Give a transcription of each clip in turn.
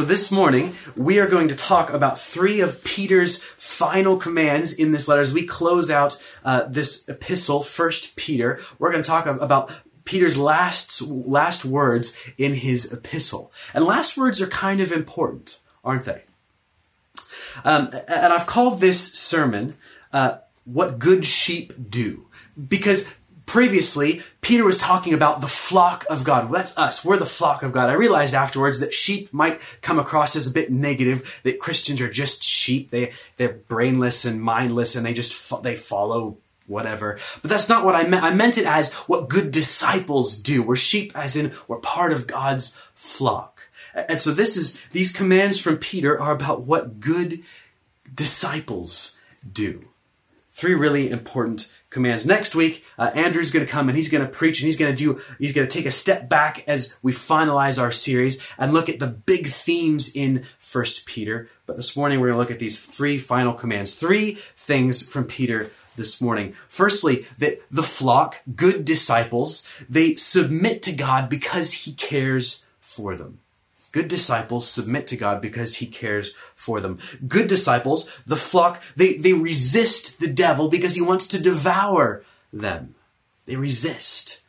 so this morning, we are going to talk about three of Peter's final commands in this letter as we close out uh, this epistle, First Peter. We're going to talk about Peter's last, last words in his epistle. And last words are kind of important, aren't they? Um, and I've called this sermon, uh, What Good Sheep Do. Because previously, Peter was talking about the flock of God. That's us. We're the flock of God. I realized afterwards that sheep might come across as a bit negative, that Christians are just sheep. They, they're brainless and mindless and they just, fo- they follow whatever. But that's not what I meant. I meant it as what good disciples do. We're sheep as in we're part of God's flock. And so this is, these commands from Peter are about what good disciples do. Three really important commands. Next week, uh, Andrew's going to come and he's going to preach and he's going to do, he's going to take a step back as we finalize our series and look at the big themes in First Peter. But this morning, we're going to look at these three final commands, three things from Peter this morning. Firstly, that the flock, good disciples, they submit to God because he cares for them. Good disciples submit to God because he cares for them. Good disciples, the flock, they, they resist the devil because he wants to devour them. They resist.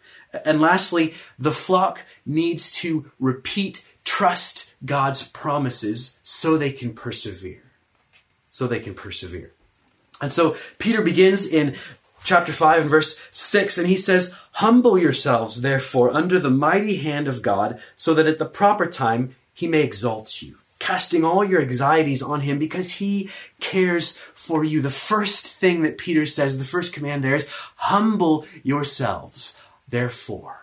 And lastly, the flock needs to repeat, trust God's promises so they can persevere. So they can persevere. And so Peter begins in chapter 5 and verse 6, and he says, Humble yourselves, therefore, under the mighty hand of God, so that at the proper time he may exalt you, casting all your anxieties on him because he cares for you. The first thing that Peter says, the first command there is, Humble yourselves, therefore.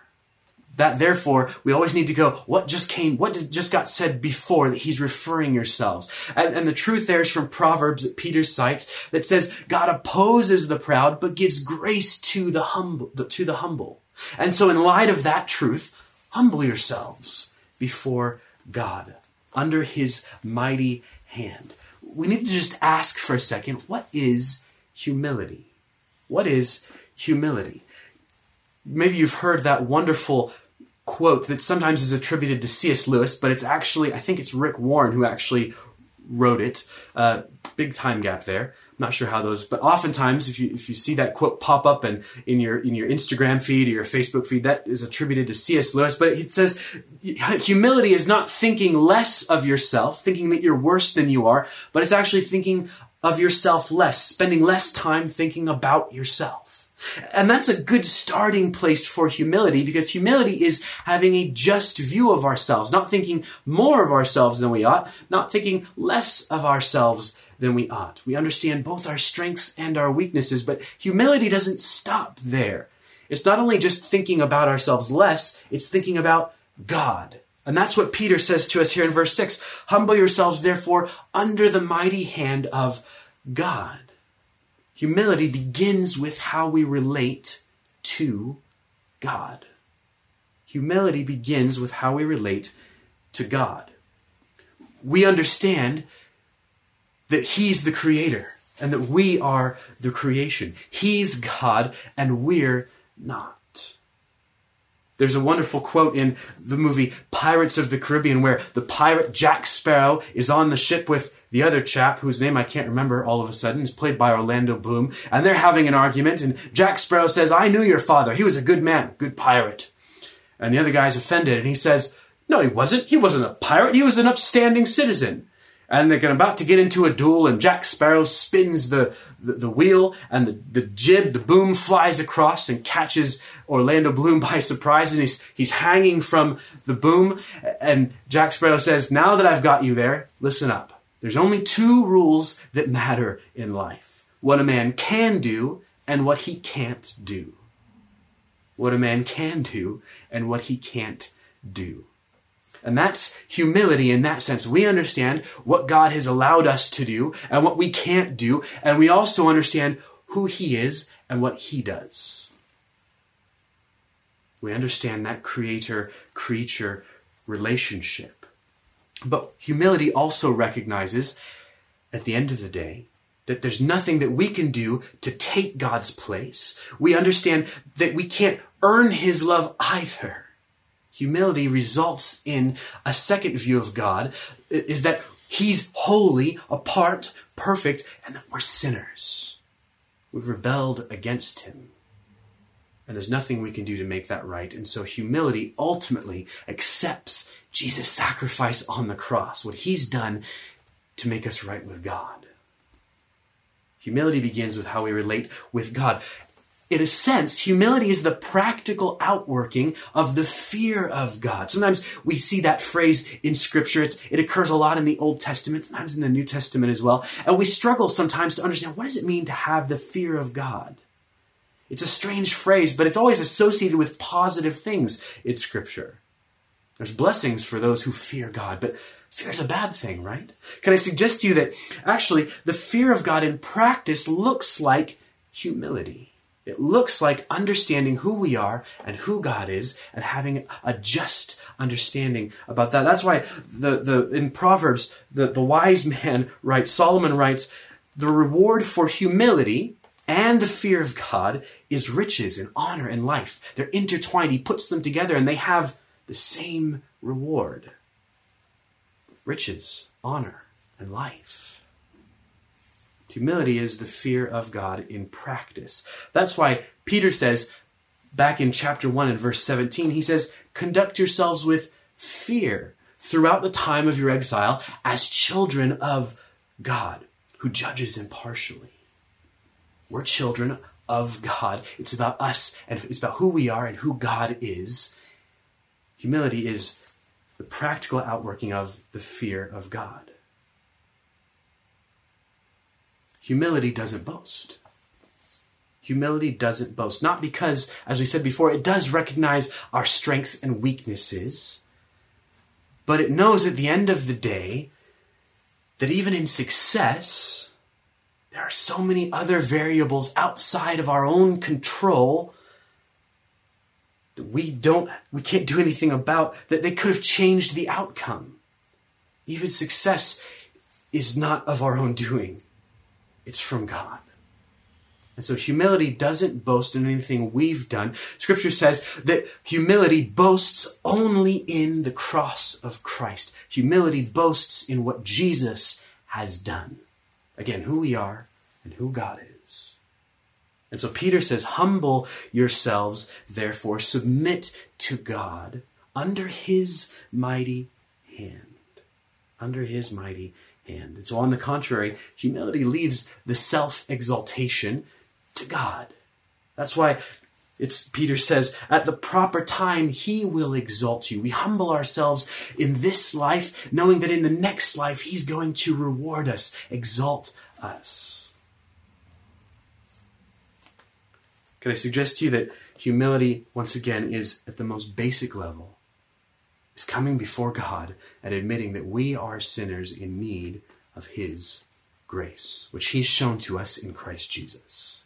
That therefore, we always need to go, what just came, what just got said before that he's referring yourselves? And, and the truth there is from Proverbs that Peter cites that says, God opposes the proud, but gives grace to the humble, to the humble. And so in light of that truth, humble yourselves before God under his mighty hand. We need to just ask for a second, what is humility? What is humility? Maybe you've heard that wonderful quote that sometimes is attributed to C.S. Lewis, but it's actually, I think it's Rick Warren who actually wrote it. Uh, big time gap there. I'm not sure how those, but oftentimes if you if you see that quote pop up and in your in your Instagram feed or your Facebook feed, that is attributed to C.S. Lewis. But it says humility is not thinking less of yourself, thinking that you're worse than you are, but it's actually thinking of yourself less, spending less time thinking about yourself. And that's a good starting place for humility because humility is having a just view of ourselves, not thinking more of ourselves than we ought, not thinking less of ourselves than we ought. We understand both our strengths and our weaknesses, but humility doesn't stop there. It's not only just thinking about ourselves less, it's thinking about God. And that's what Peter says to us here in verse 6. Humble yourselves, therefore, under the mighty hand of God. Humility begins with how we relate to God. Humility begins with how we relate to God. We understand that He's the Creator and that we are the creation. He's God and we're not. There's a wonderful quote in the movie Pirates of the Caribbean where the pirate Jack Sparrow is on the ship with the other chap, whose name I can't remember all of a sudden, is played by Orlando Bloom, and they're having an argument, and Jack Sparrow says, I knew your father. He was a good man, good pirate. And the other guy's offended, and he says, No, he wasn't. He wasn't a pirate. He was an upstanding citizen and they're about to get into a duel and Jack Sparrow spins the, the, the, wheel and the, the jib, the boom flies across and catches Orlando Bloom by surprise and he's, he's hanging from the boom and Jack Sparrow says, now that I've got you there, listen up. There's only two rules that matter in life. What a man can do and what he can't do. What a man can do and what he can't do. And that's humility in that sense. We understand what God has allowed us to do and what we can't do. And we also understand who He is and what He does. We understand that creator creature relationship. But humility also recognizes, at the end of the day, that there's nothing that we can do to take God's place. We understand that we can't earn His love either. Humility results in a second view of God is that he's holy, apart, perfect, and that we're sinners. We've rebelled against him. And there's nothing we can do to make that right. And so humility ultimately accepts Jesus' sacrifice on the cross, what he's done to make us right with God. Humility begins with how we relate with God. In a sense, humility is the practical outworking of the fear of God. Sometimes we see that phrase in scripture. It's, it occurs a lot in the Old Testament, sometimes in the New Testament as well. And we struggle sometimes to understand what does it mean to have the fear of God? It's a strange phrase, but it's always associated with positive things in Scripture. There's blessings for those who fear God, but fear is a bad thing, right? Can I suggest to you that actually the fear of God in practice looks like humility? It looks like understanding who we are and who God is and having a just understanding about that. That's why the, the in Proverbs, the, the wise man writes, Solomon writes, the reward for humility and the fear of God is riches and honor and life. They're intertwined. He puts them together and they have the same reward riches, honor, and life. Humility is the fear of God in practice. That's why Peter says, back in chapter 1 and verse 17, he says, Conduct yourselves with fear throughout the time of your exile as children of God, who judges impartially. We're children of God. It's about us and it's about who we are and who God is. Humility is the practical outworking of the fear of God. Humility doesn't boast. Humility doesn't boast. Not because, as we said before, it does recognize our strengths and weaknesses, but it knows at the end of the day that even in success, there are so many other variables outside of our own control that we don't we can't do anything about that they could have changed the outcome even success is not of our own doing it's from god and so humility doesn't boast in anything we've done. Scripture says that humility boasts only in the cross of Christ. Humility boasts in what Jesus has done. Again, who we are and who God is. And so Peter says, Humble yourselves, therefore, submit to God under his mighty hand. Under his mighty hand. And so, on the contrary, humility leaves the self exaltation to God. That's why it's Peter says, at the proper time, he will exalt you. We humble ourselves in this life, knowing that in the next life, he's going to reward us, exalt us. Can I suggest to you that humility, once again, is at the most basic level, is coming before God and admitting that we are sinners in need of his grace, which he's shown to us in Christ Jesus.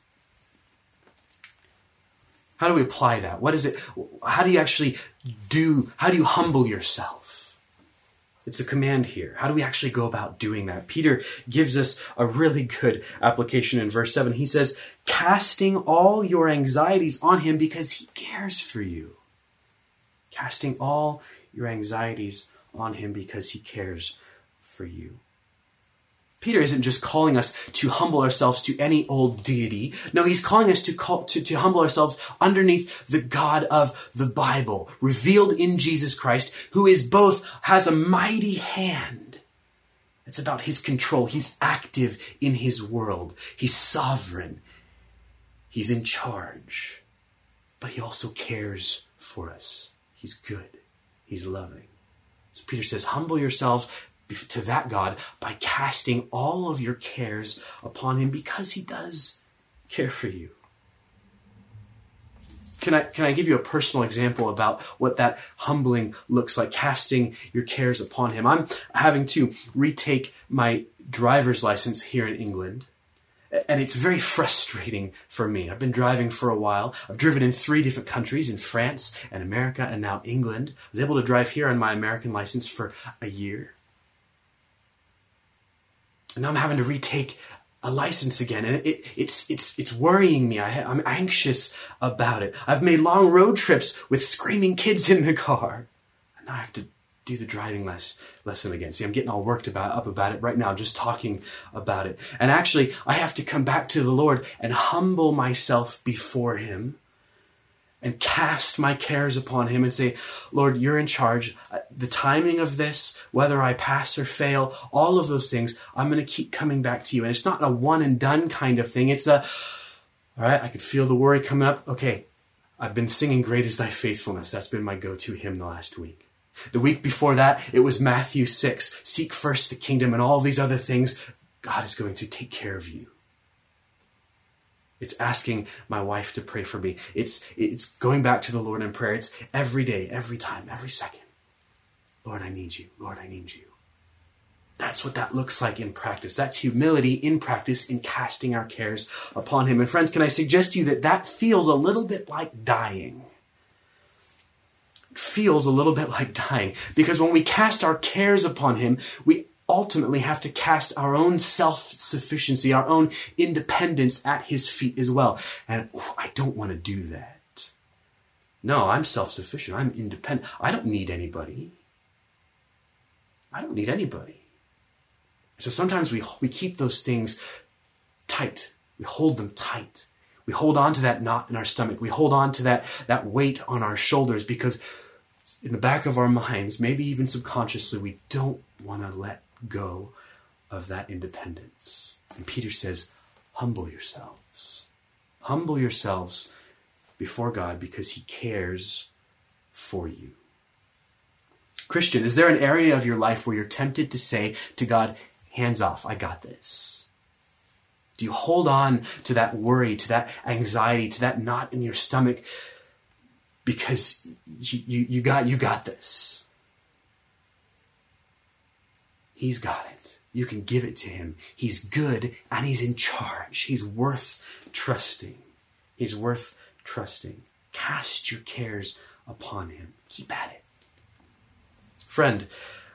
How do we apply that? What is it? How do you actually do, how do you humble yourself? It's a command here. How do we actually go about doing that? Peter gives us a really good application in verse 7. He says, casting all your anxieties on him because he cares for you. Casting all your anxieties on him because he cares for you. Peter isn't just calling us to humble ourselves to any old deity. No, he's calling us to, call, to, to humble ourselves underneath the God of the Bible, revealed in Jesus Christ, who is both, has a mighty hand. It's about his control. He's active in his world. He's sovereign. He's in charge. But he also cares for us. He's good. He's loving. So Peter says, humble yourselves to that God by casting all of your cares upon Him because He does care for you. Can I, can I give you a personal example about what that humbling looks like, casting your cares upon Him? I'm having to retake my driver's license here in England. And it's very frustrating for me. I've been driving for a while. I've driven in three different countries in France and America and now England. I was able to drive here on my American license for a year. And now I'm having to retake a license again, and it, it's it's it's worrying me. I, am anxious about it. I've made long road trips with screaming kids in the car, and now I have to do the driving less, lesson again. See, I'm getting all worked about up about it right now, just talking about it. And actually, I have to come back to the Lord and humble myself before Him and cast my cares upon him and say, Lord, you're in charge. Uh, the timing of this, whether I pass or fail, all of those things, I'm going to keep coming back to you. And it's not a one and done kind of thing. It's a, all right, I could feel the worry coming up. Okay, I've been singing Great is Thy Faithfulness. That's been my go to hymn the last week. The week before that, it was Matthew 6. Seek first the kingdom and all these other things. God is going to take care of you. It's asking my wife to pray for me. It's, it's going back to the Lord in prayer. It's every day, every time, every second. Lord, I need you. Lord, I need you. That's what that looks like in practice. That's humility in practice in casting our cares upon Him. And friends, can I suggest to you that that feels a little bit like dying? Feels a little bit like dying because when we cast our cares upon Him, we ultimately have to cast our own self sufficiency, our own independence at his feet as well. And I don't want to do that. No, I'm self sufficient. I'm independent. I don't need anybody. I don't need anybody. So sometimes we, we keep those things tight. We hold them tight. We hold on to that knot in our stomach. We hold on to that, that weight on our shoulders because in the back of our minds, maybe even subconsciously, we don't want to let go of that independence. And Peter says, humble yourselves. Humble yourselves before God because he cares for you. Christian, is there an area of your life where you're tempted to say to God, hands off, I got this? Do you hold on to that worry, to that anxiety, to that knot in your stomach because you, you, you got, you got this? He's got it. You can give it to him. He's good and he's in charge. He's worth trusting. He's worth trusting. Cast your cares upon him. Keep at it. Friend,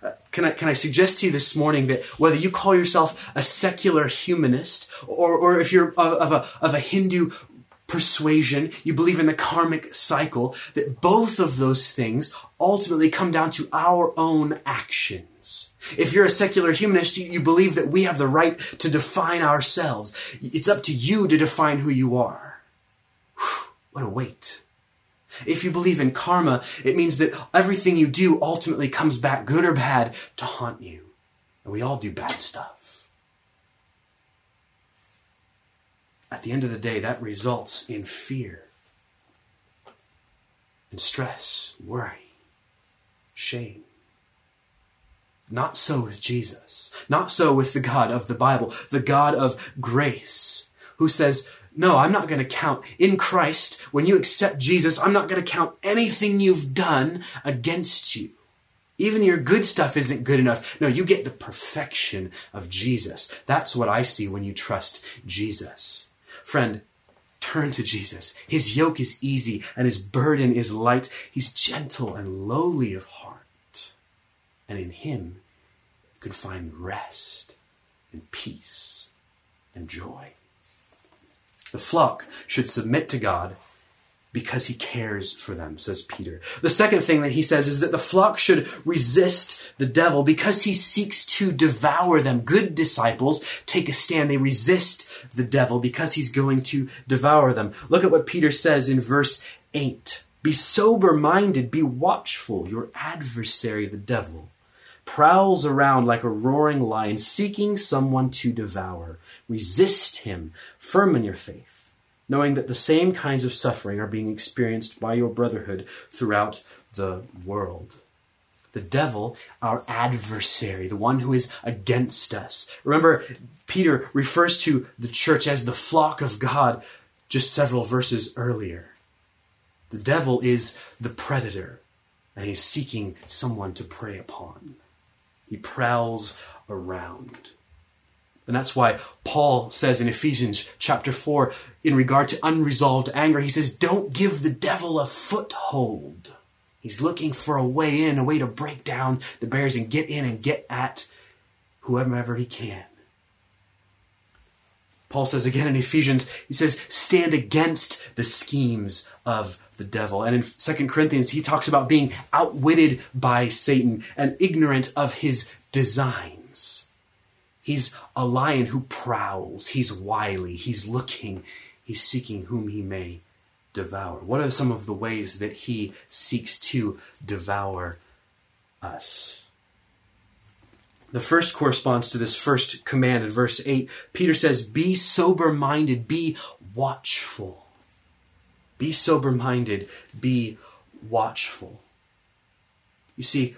uh, can I, can I suggest to you this morning that whether you call yourself a secular humanist or, or if you're of, of a, of a Hindu persuasion, you believe in the karmic cycle, that both of those things ultimately come down to our own action. If you're a secular humanist, you believe that we have the right to define ourselves. It's up to you to define who you are. Whew, what a weight. If you believe in karma, it means that everything you do ultimately comes back, good or bad, to haunt you. And we all do bad stuff. At the end of the day, that results in fear and stress, worry, shame. Not so with Jesus. Not so with the God of the Bible, the God of grace, who says, no, I'm not going to count in Christ. When you accept Jesus, I'm not going to count anything you've done against you. Even your good stuff isn't good enough. No, you get the perfection of Jesus. That's what I see when you trust Jesus. Friend, turn to Jesus. His yoke is easy and his burden is light. He's gentle and lowly of heart and in Him you can find rest and peace and joy. The flock should submit to God because he cares for them, says Peter. The second thing that he says is that the flock should resist the devil because he seeks to devour them. Good disciples take a stand. They resist the devil because he's going to devour them. Look at what Peter says in verse 8. Be sober minded, be watchful. Your adversary, the devil, prowls around like a roaring lion, seeking someone to devour. Resist him, firm in your faith, knowing that the same kinds of suffering are being experienced by your brotherhood throughout the world. The devil, our adversary, the one who is against us. Remember, Peter refers to the church as the flock of God just several verses earlier. The devil is the predator, and he's seeking someone to prey upon. He prowls around. And that's why Paul says in Ephesians chapter 4, in regard to unresolved anger, he says, Don't give the devil a foothold. He's looking for a way in, a way to break down the barriers and get in and get at whoever he can. Paul says again in Ephesians, he says, stand against the schemes of the devil. And in Second Corinthians, he talks about being outwitted by Satan and ignorant of his designs. He's a lion who prowls. He's wily. He's looking. He's seeking whom he may devour. What are some of the ways that he seeks to devour us? The first corresponds to this first command in verse 8. Peter says, Be sober minded, be watchful. Be sober minded, be watchful. You see,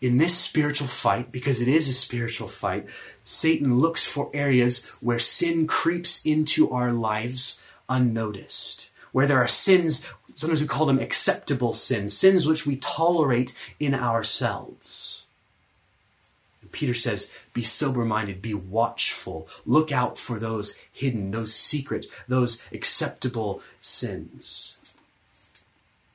in this spiritual fight, because it is a spiritual fight, Satan looks for areas where sin creeps into our lives unnoticed, where there are sins, sometimes we call them acceptable sins, sins which we tolerate in ourselves. Peter says, be sober minded, be watchful, look out for those hidden, those secret, those acceptable sins.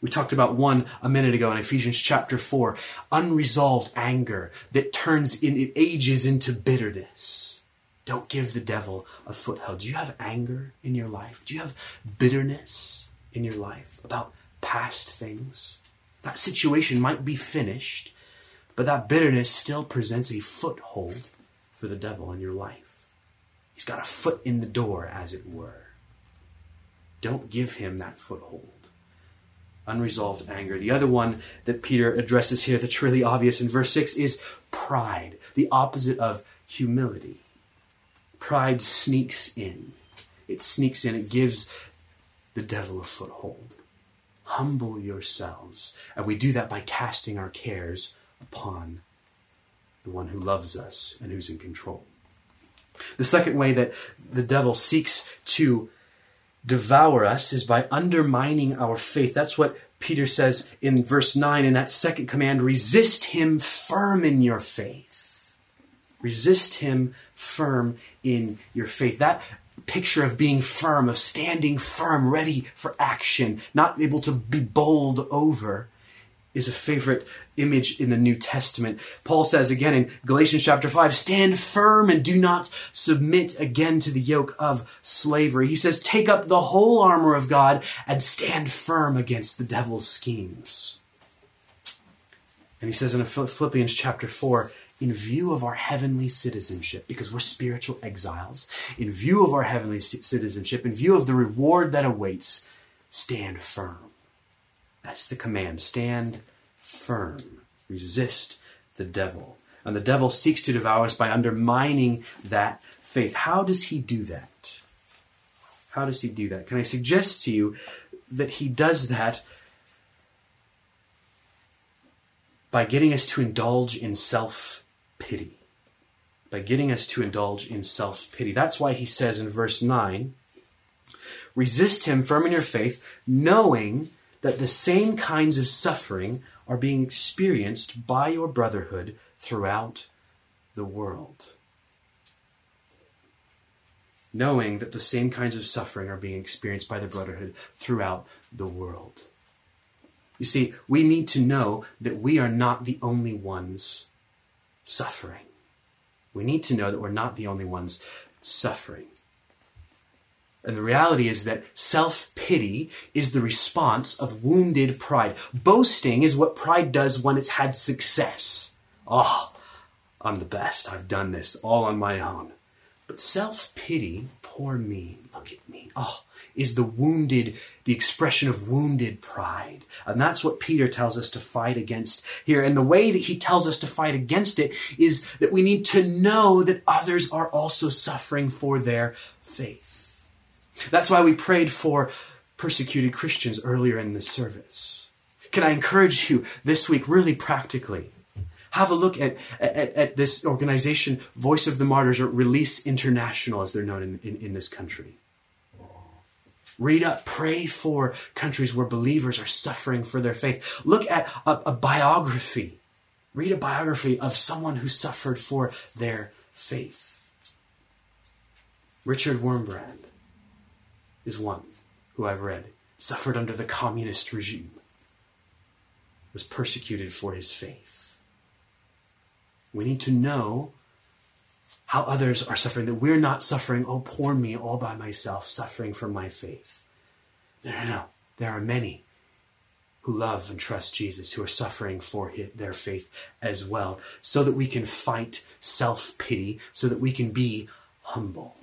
We talked about one a minute ago in Ephesians chapter 4 unresolved anger that turns in, it ages into bitterness. Don't give the devil a foothold. Do you have anger in your life? Do you have bitterness in your life about past things? That situation might be finished, but that bitterness still presents a foothold for the devil in your life. He's got a foot in the door, as it were. Don't give him that foothold unresolved anger. The other one that Peter addresses here that's really obvious in verse 6 is pride, the opposite of humility. Pride sneaks in. It sneaks in, it gives the devil a foothold. Humble yourselves. And we do that by casting our cares upon the one who loves us and who's in control. The second way that the devil seeks to devour us is by undermining our faith. That's what Peter says in verse 9 in that second command resist him firm in your faith. Resist him firm in your faith. That picture of being firm, of standing firm, ready for action, not able to be bowled over, is a favorite image in the New Testament. Paul says again in Galatians chapter 5, stand firm and do not submit again to the yoke of slavery. He says, take up the whole armor of God and stand firm against the devil's schemes. And he says in Philippians chapter 4, in view of our heavenly citizenship, because we're spiritual exiles, in view of our heavenly citizenship, in view of the reward that awaits, stand firm. That's the command. Stand firm. Resist the devil. And the devil seeks to devour us by undermining that faith. How does he do that? How does he do that? Can I suggest to you that he does that by getting us to indulge in self pity? By getting us to indulge in self pity. That's why he says in verse 9 resist him firm in your faith, knowing that the same kinds of suffering are being experienced by your brotherhood throughout the world. Knowing that the same kinds of suffering are being experienced by the brotherhood throughout the world. You see, we need to know that we are not the only ones suffering. We need to know that we're not the only ones suffering. And the reality is that self pity is the response of wounded pride. Boasting is what pride does when it's had success. Oh, I'm the best. I've done this all on my own. But self pity, poor me, look at me. Oh, is the wounded, the expression of wounded pride. And that's what Peter tells us to fight against here. And the way that he tells us to fight against it is that we need to know that others are also suffering for their faith. That's why we prayed for persecuted Christians earlier in this service. Can I encourage you this week, really practically? Have a look at, at, at this organization, Voice of the Martyrs, or Release International, as they're known in, in, in this country. Read up, pray for countries where believers are suffering for their faith. Look at a, a biography. Read a biography of someone who suffered for their faith. Richard Wurmbrand is one who I've read suffered under the communist regime, was persecuted for his faith. We need to know how others are suffering, that we're not suffering, oh, poor me, all by myself, suffering for my faith. No, no, no. There are many who love and trust Jesus, who are suffering for their faith as well, so that we can fight self pity, so that we can be humble.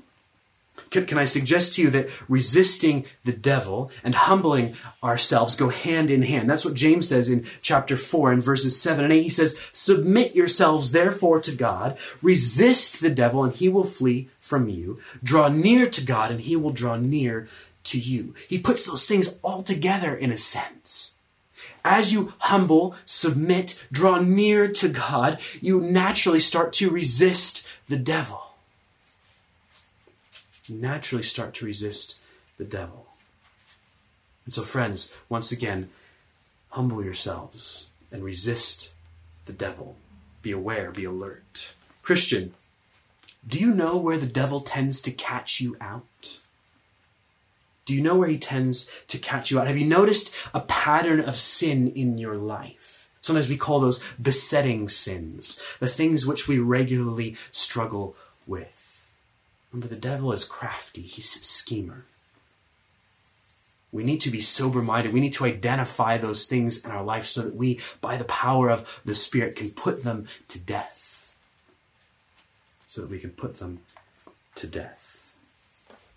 Can, can, I suggest to you that resisting the devil and humbling ourselves go hand in hand? That's what James says in chapter 4 and verses 7 and 8. He says, Submit yourselves therefore to God, resist the devil, and he will flee from you. Draw near to God, and he will draw near to you. He puts those things all together in a sense. As you humble, submit, draw near to God, you naturally start to resist the devil naturally start to resist the devil. And so, friends, once again, humble yourselves and resist the devil. Be aware, be alert. Christian, do you know where the devil tends to catch you out? Do you know where he tends to catch you out? Have you noticed a pattern of sin in your life? Sometimes we call those besetting sins, the things which we regularly struggle with. Remember, the devil is crafty, he's a schemer. We need to be sober minded. We need to identify those things in our life so that we, by the power of the Spirit, can put them to death. So that we can put them to death.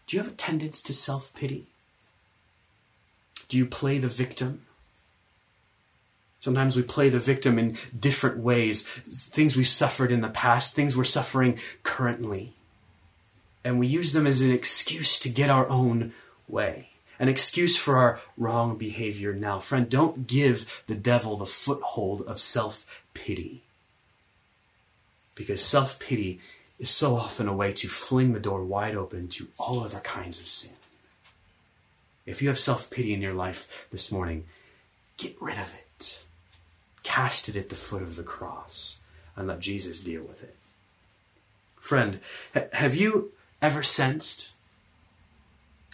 Do you have a tendency to self pity? Do you play the victim? Sometimes we play the victim in different ways. Things we've suffered in the past, things we're suffering currently and we use them as an excuse to get our own way, an excuse for our wrong behavior now. Friend, don't give the devil the foothold of self pity. Because self pity is so often a way to fling the door wide open to all other kinds of sin. If you have self pity in your life this morning, get rid of it. Cast it at the foot of the cross and let Jesus deal with it. Friend, have you ever sensed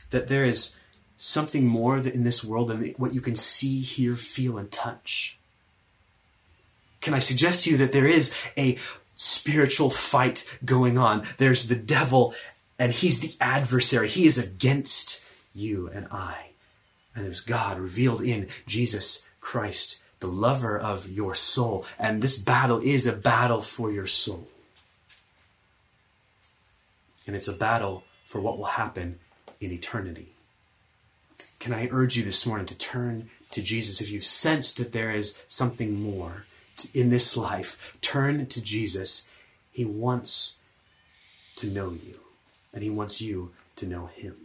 that there is something more in this world than what you can see, hear, feel, and touch? Can I suggest to you that there is a spiritual fight going on? There's the devil, and he's the adversary. He is against you and I. And there's God revealed in Jesus Christ, the lover of your soul. And this battle is a battle for your soul and it's a battle for what will happen in eternity. Can I urge you this morning to turn to Jesus? If you've sensed that there is something more in this life, turn to Jesus. He wants to know you, and He wants you to know Him.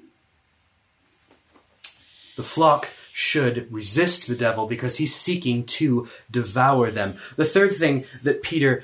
The flock should resist the devil because he's seeking to devour them. The third thing that Peter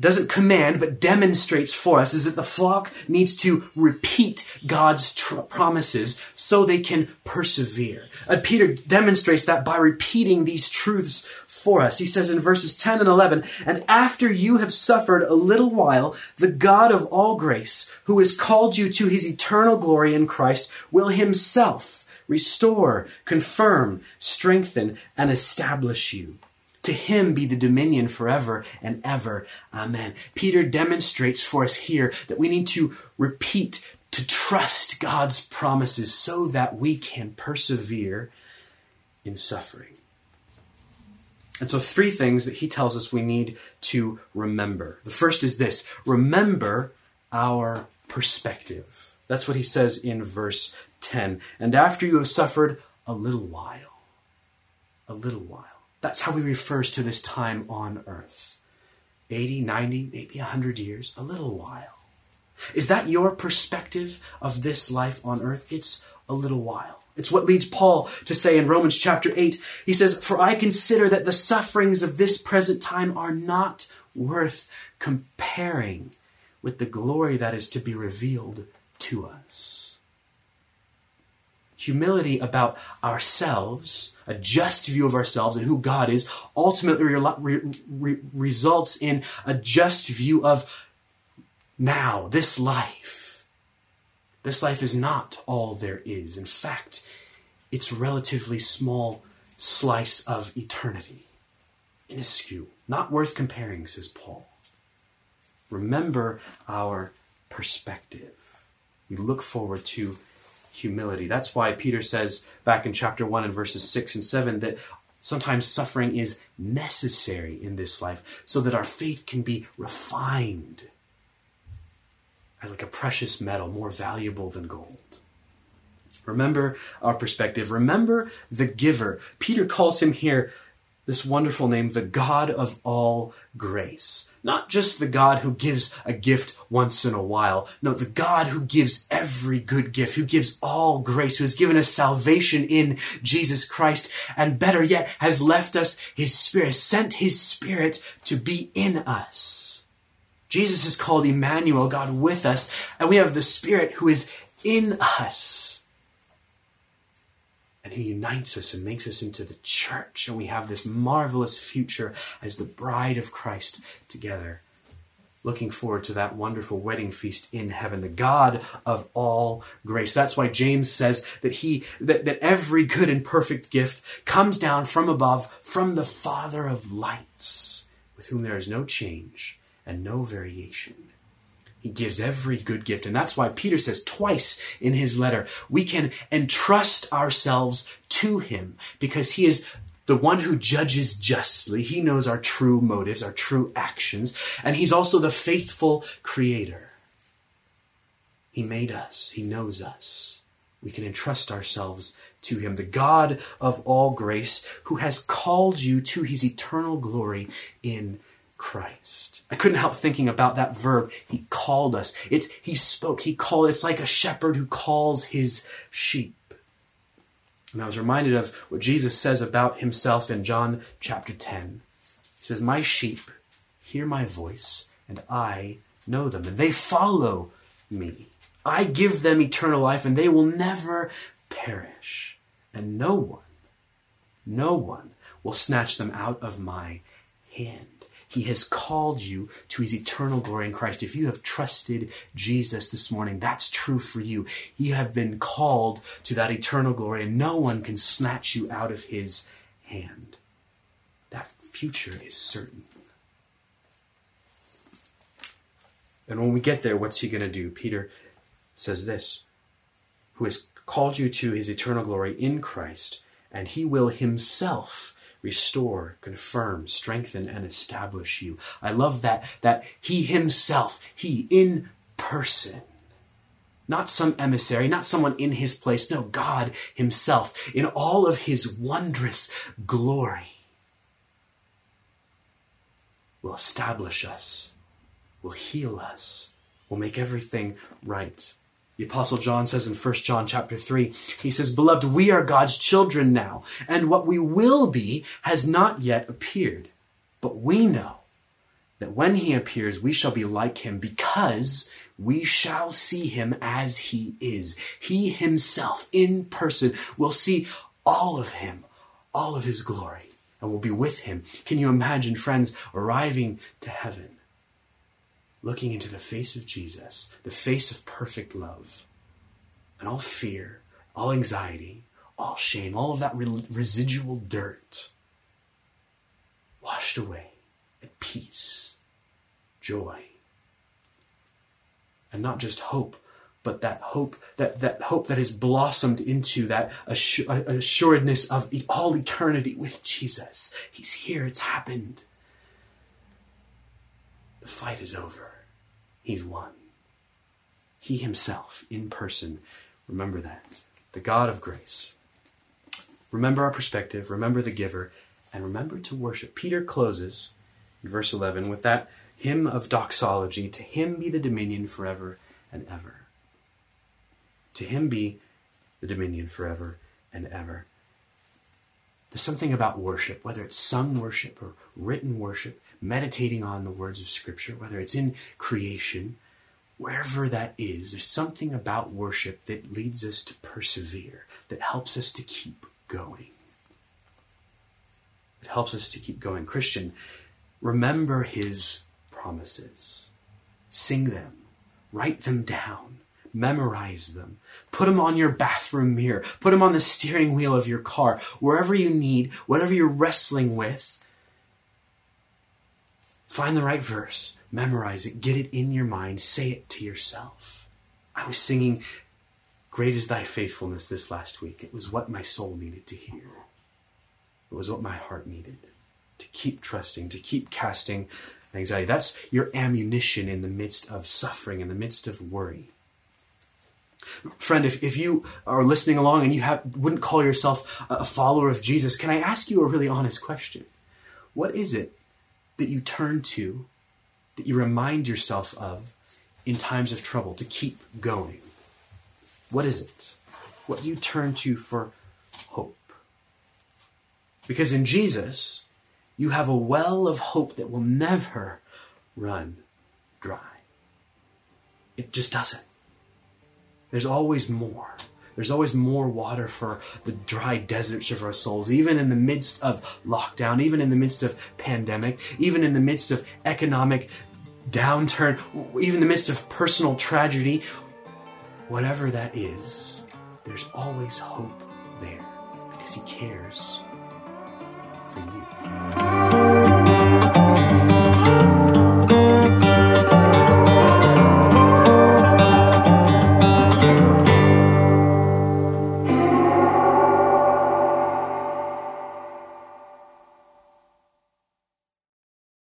doesn't command but demonstrates for us is that the flock needs to repeat God's tr- promises so they can persevere. And Peter demonstrates that by repeating these truths for us. He says in verses 10 and 11, And after you have suffered a little while, the God of all grace, who has called you to his eternal glory in Christ, will himself restore, confirm, strengthen, and establish you. To him be the dominion forever and ever. Amen. Peter demonstrates for us here that we need to repeat, to trust God's promises so that we can persevere in suffering. And so, three things that he tells us we need to remember. The first is this remember our perspective. That's what he says in verse 10. And after you have suffered a little while, a little while. That's how he refers to this time on earth 80, 90, maybe 100 years, a little while. Is that your perspective of this life on earth? It's a little while. It's what leads Paul to say in Romans chapter 8. He says, For I consider that the sufferings of this present time are not worth comparing with the glory that is to be revealed to us humility about ourselves, a just view of ourselves and who God is, ultimately re- re- results in a just view of now, this life. This life is not all there is. In fact, it's relatively small slice of eternity. Minuscule, not worth comparing, says Paul. Remember our perspective. We look forward to humility. That's why Peter says back in chapter 1 and verses 6 and 7 that sometimes suffering is necessary in this life so that our faith can be refined like a precious metal, more valuable than gold. Remember our perspective. Remember the giver. Peter calls him here this wonderful name, the God of all grace. Not just the God who gives a gift once in a while. No, the God who gives every good gift, who gives all grace, who has given us salvation in Jesus Christ, and better yet, has left us his Spirit, sent his Spirit to be in us. Jesus is called Emmanuel, God with us, and we have the Spirit who is in us and he unites us and makes us into the church. And we have this marvelous future as the bride of Christ together. Looking forward to that wonderful wedding feast in heaven, the God of all grace. That's why James says that he that, that every good and perfect gift comes down from above, from the Father of lights, with whom there is no change and no variation. He gives every good gift. And that's why Peter says twice in his letter, we can entrust ourselves to him because he is the one who judges justly. He knows our true motives, our true actions, and he's also the faithful creator. He made us. He knows us. We can entrust ourselves to him, the God of all grace, who has called you to his eternal glory in Christ. I couldn't help thinking about that verb. He called us. It's he spoke. He called. It's like a shepherd who calls his sheep. And I was reminded of what Jesus says about himself in John chapter 10. He says, My sheep hear my voice, and I know them, and they follow me. I give them eternal life, and they will never perish. And no one, no one will snatch them out of my hand. He has called you to his eternal glory in Christ. If you have trusted Jesus this morning, that's true for you. You have been called to that eternal glory, and no one can snatch you out of his hand. That future is certain. And when we get there, what's he going to do? Peter says this Who has called you to his eternal glory in Christ, and he will himself restore, confirm, strengthen, and establish you. I love that, that he himself, he in person, not some emissary, not someone in his place, no, God himself, in all of his wondrous glory, will establish us, will heal us, will make everything right. The apostle John says in 1 John chapter 3, he says, Beloved, we are God's children now, and what we will be has not yet appeared. But we know that when he appears, we shall be like him because we shall see him as he is. He himself in person will see all of him, all of his glory, and will be with him. Can you imagine, friends, arriving to heaven? Looking into the face of Jesus, the face of perfect love, and all fear, all anxiety, all shame, all of that re- residual dirt washed away at peace, joy, and not just hope, but that hope that that hope that has blossomed into that uh, assuredness of all eternity with Jesus. He's here. It's happened. The fight is over. He's won. He himself, in person, remember that. The God of grace. Remember our perspective, remember the giver, and remember to worship. Peter closes in verse 11 with that hymn of doxology To him be the dominion forever and ever. To him be the dominion forever and ever. There's something about worship, whether it's sung worship or written worship, meditating on the words of Scripture, whether it's in creation, wherever that is, there's something about worship that leads us to persevere, that helps us to keep going. It helps us to keep going. Christian, remember his promises, sing them, write them down, memorize them, put them on your bathroom mirror, put them on the steering wheel of your car, wherever you need, whatever you're wrestling with Find the right verse, memorize it, get it in your mind, say it to yourself. I was singing Great is Thy Faithfulness this last week. It was what my soul needed to hear. It was what my heart needed to keep trusting, to keep casting anxiety. That's your ammunition in the midst of suffering, in the midst of worry. Friend, if, if you are listening along and you have, wouldn't call yourself a follower of Jesus, can I ask you a really honest question? What is it that you turn to, that you remind yourself of in times of trouble to keep going? What is it? What do you turn to for hope? Because in Jesus, you have a well of hope that will never run dry. It just doesn't. There's always more. There's always more water for the dry deserts of our souls, even in the midst of lockdown, even in the midst of pandemic, even in the midst of economic downturn, even in the midst of personal tragedy. Whatever that is, there's always hope there because He cares for you.